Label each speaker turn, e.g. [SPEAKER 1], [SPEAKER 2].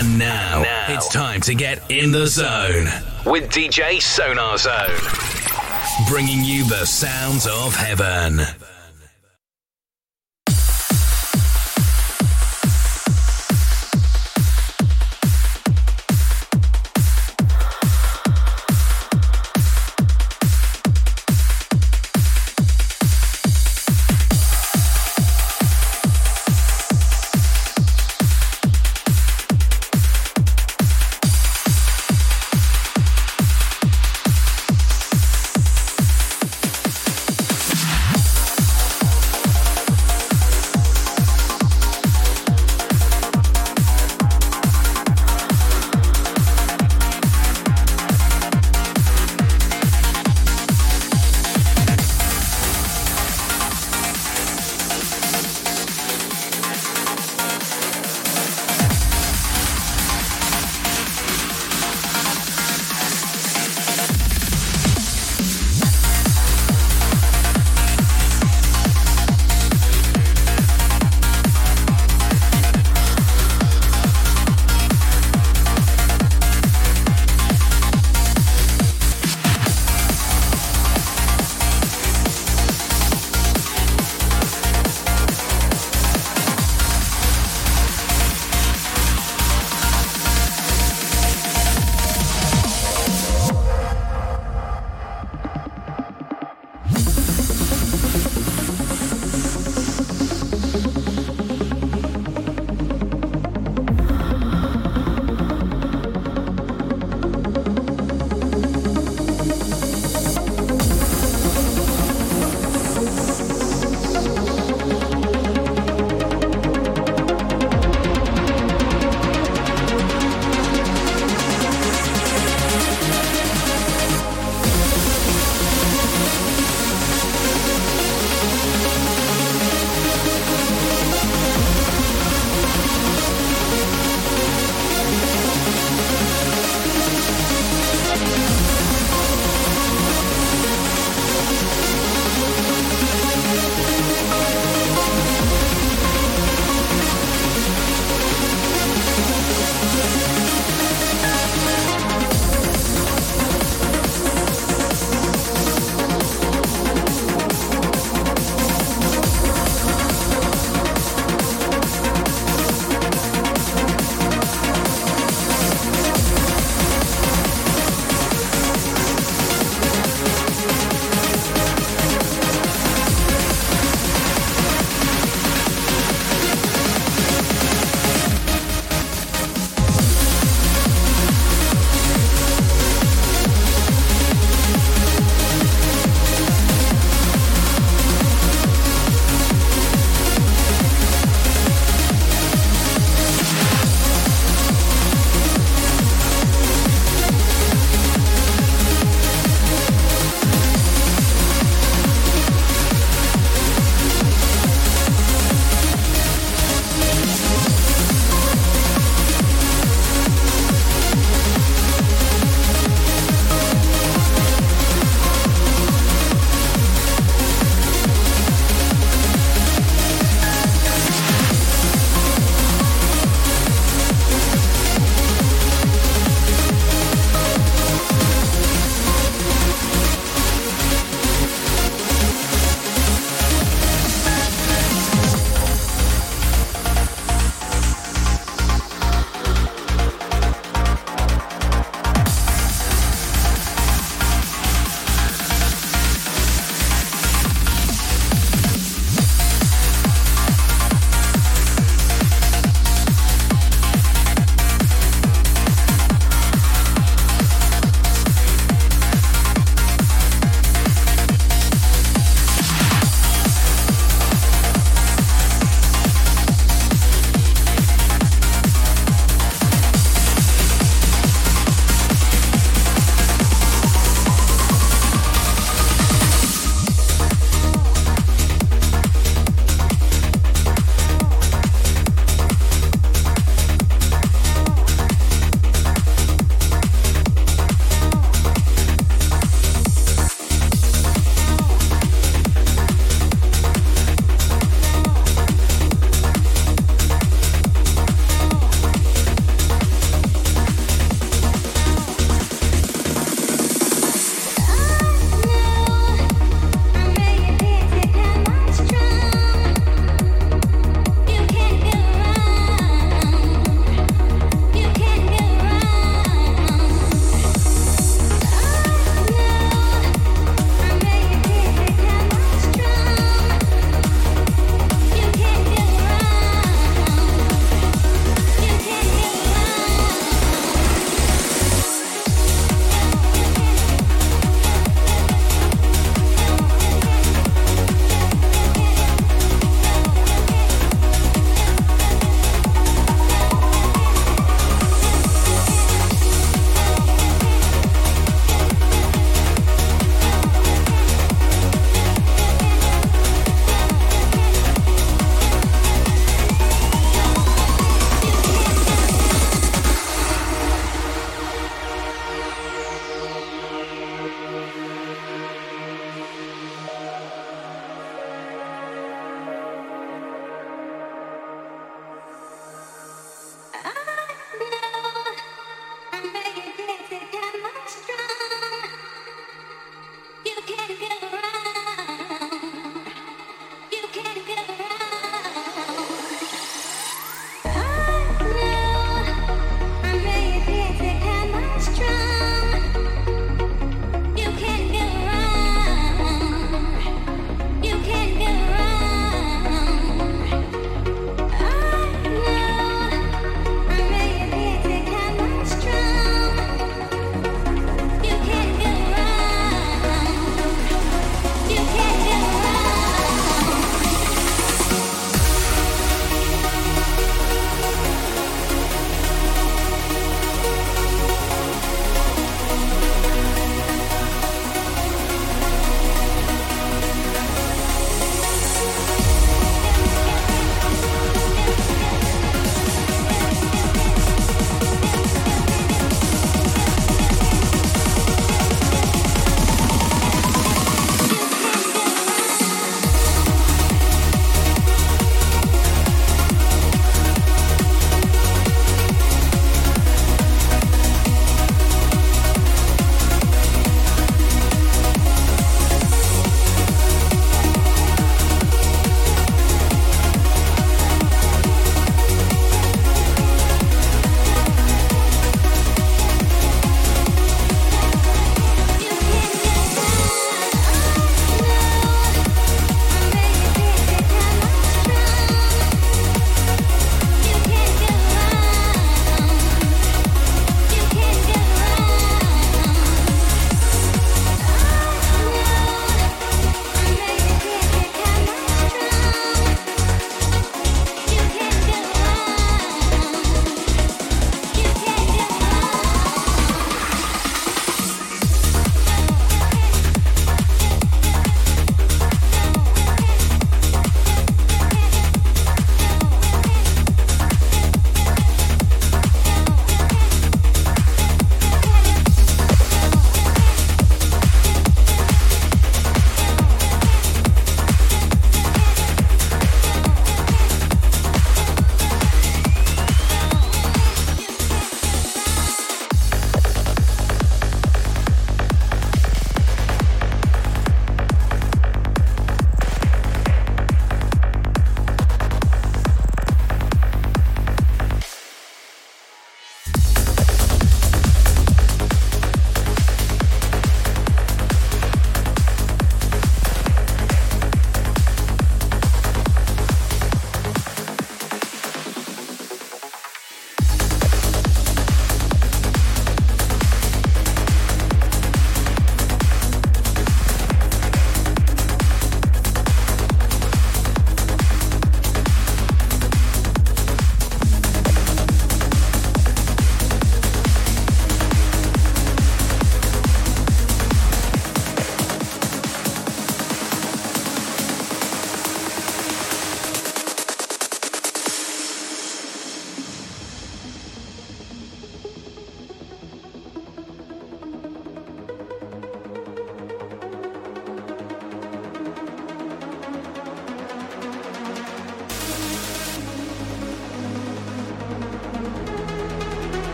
[SPEAKER 1] And now, now, it's time to get in the zone with DJ Sonar Zone, bringing you the sounds of heaven.